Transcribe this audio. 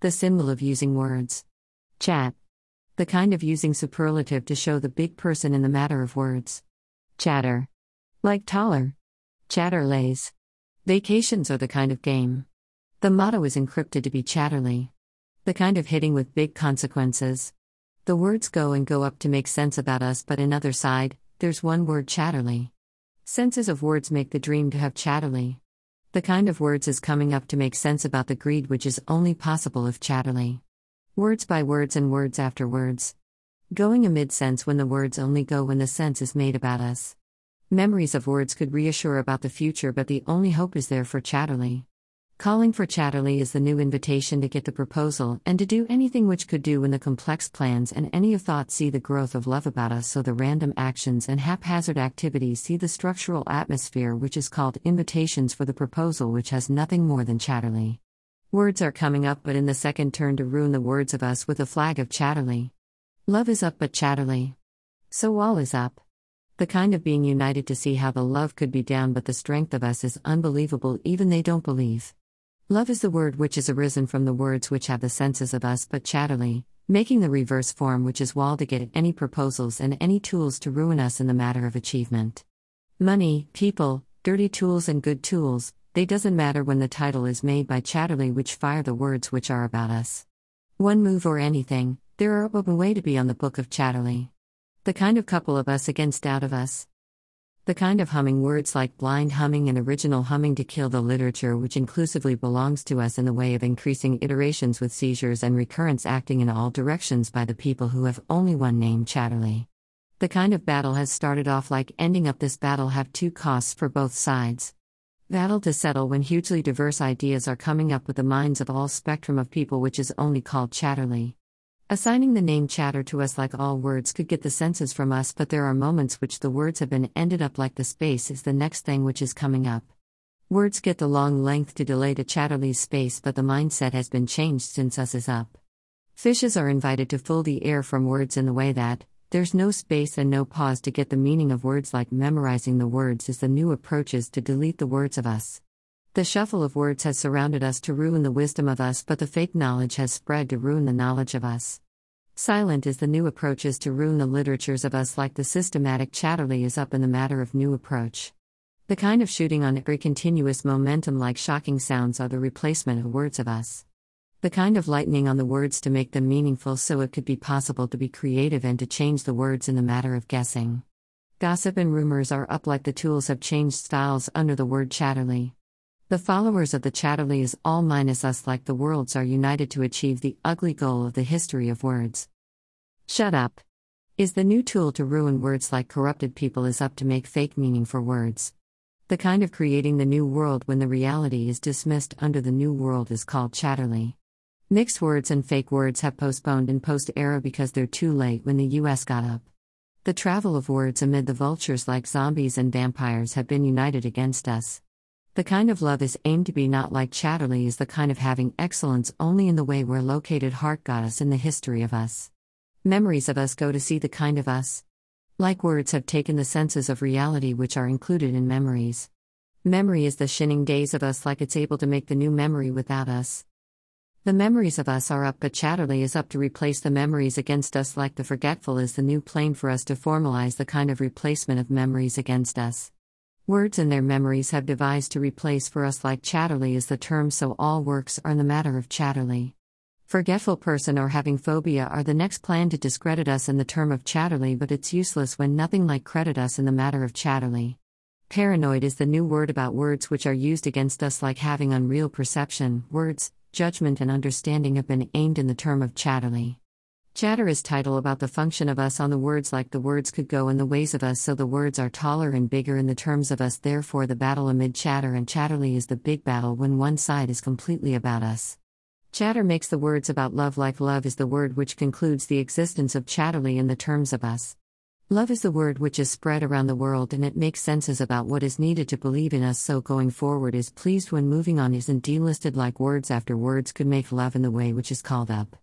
The symbol of using words. Chat. The kind of using superlative to show the big person in the matter of words. Chatter. Like taller. Chatter lays. Vacations are the kind of game. The motto is encrypted to be chatterly. The kind of hitting with big consequences. The words go and go up to make sense about us, but another side, there's one word chatterly. Senses of words make the dream to have chatterly. The kind of words is coming up to make sense about the greed which is only possible if chatterly. Words by words and words after words. Going amid sense when the words only go when the sense is made about us. Memories of words could reassure about the future, but the only hope is there for Chatterley. Calling for Chatterley is the new invitation to get the proposal and to do anything which could do when the complex plans and any of thought see the growth of love about us, so the random actions and haphazard activities see the structural atmosphere which is called invitations for the proposal, which has nothing more than Chatterley. Words are coming up, but in the second turn to ruin the words of us with a flag of Chatterley. Love is up, but Chatterley. So all is up. The kind of being united to see how the love could be down, but the strength of us is unbelievable, even they don't believe. Love is the word which is arisen from the words which have the senses of us but chatterly, making the reverse form which is wall to get any proposals and any tools to ruin us in the matter of achievement. Money, people, dirty tools, and good tools, they doesn't matter when the title is made by chatterly which fire the words which are about us. One move or anything, there are open way to be on the book of chatterly. The kind of couple of us against out of us. The kind of humming words like blind humming and original humming to kill the literature, which inclusively belongs to us in the way of increasing iterations with seizures and recurrence acting in all directions by the people who have only one name Chatterley. The kind of battle has started off like ending up this battle have two costs for both sides. Battle to settle when hugely diverse ideas are coming up with the minds of all spectrum of people, which is only called Chatterley. Assigning the name chatter to us like all words could get the senses from us, but there are moments which the words have been ended up like the space is the next thing which is coming up. Words get the long length to delay to Chatterley's space, but the mindset has been changed since us is up. Fishes are invited to fill the air from words in the way that, there's no space and no pause to get the meaning of words, like memorizing the words is the new approaches to delete the words of us. The shuffle of words has surrounded us to ruin the wisdom of us, but the fake knowledge has spread to ruin the knowledge of us. Silent is the new approaches to ruin the literatures of us, like the systematic Chatterley is up in the matter of new approach. The kind of shooting on every continuous momentum, like shocking sounds, are the replacement of words of us. The kind of lightning on the words to make them meaningful so it could be possible to be creative and to change the words in the matter of guessing. Gossip and rumors are up like the tools have changed styles under the word Chatterley. The followers of the Chatterley is all minus us like the worlds are united to achieve the ugly goal of the history of words. Shut up. Is the new tool to ruin words like corrupted people is up to make fake meaning for words. The kind of creating the new world when the reality is dismissed under the new world is called Chatterley. Mixed words and fake words have postponed in post era because they're too late when the US got up. The travel of words amid the vultures like zombies and vampires have been united against us. The kind of love is aimed to be not like Chatterley is the kind of having excellence only in the way we're located heart got us in the history of us. Memories of us go to see the kind of us. Like words have taken the senses of reality which are included in memories. Memory is the shinning days of us like it's able to make the new memory without us. The memories of us are up, but Chatterley is up to replace the memories against us, like the forgetful is the new plane for us to formalize the kind of replacement of memories against us. Words and their memories have devised to replace for us like Chatterley is the term, so all works are in the matter of Chatterley. Forgetful person or having phobia are the next plan to discredit us in the term of Chatterley, but it's useless when nothing like credit us in the matter of Chatterley. Paranoid is the new word about words which are used against us, like having unreal perception. Words, judgment, and understanding have been aimed in the term of Chatterley. Chatter is title about the function of us on the words like the words could go in the ways of us so the words are taller and bigger in the terms of us therefore the battle amid chatter and chatterly is the big battle when one side is completely about us. Chatter makes the words about love like love is the word which concludes the existence of chatterly in the terms of us. Love is the word which is spread around the world and it makes senses about what is needed to believe in us so going forward is pleased when moving on isn't delisted like words after words could make love in the way which is called up.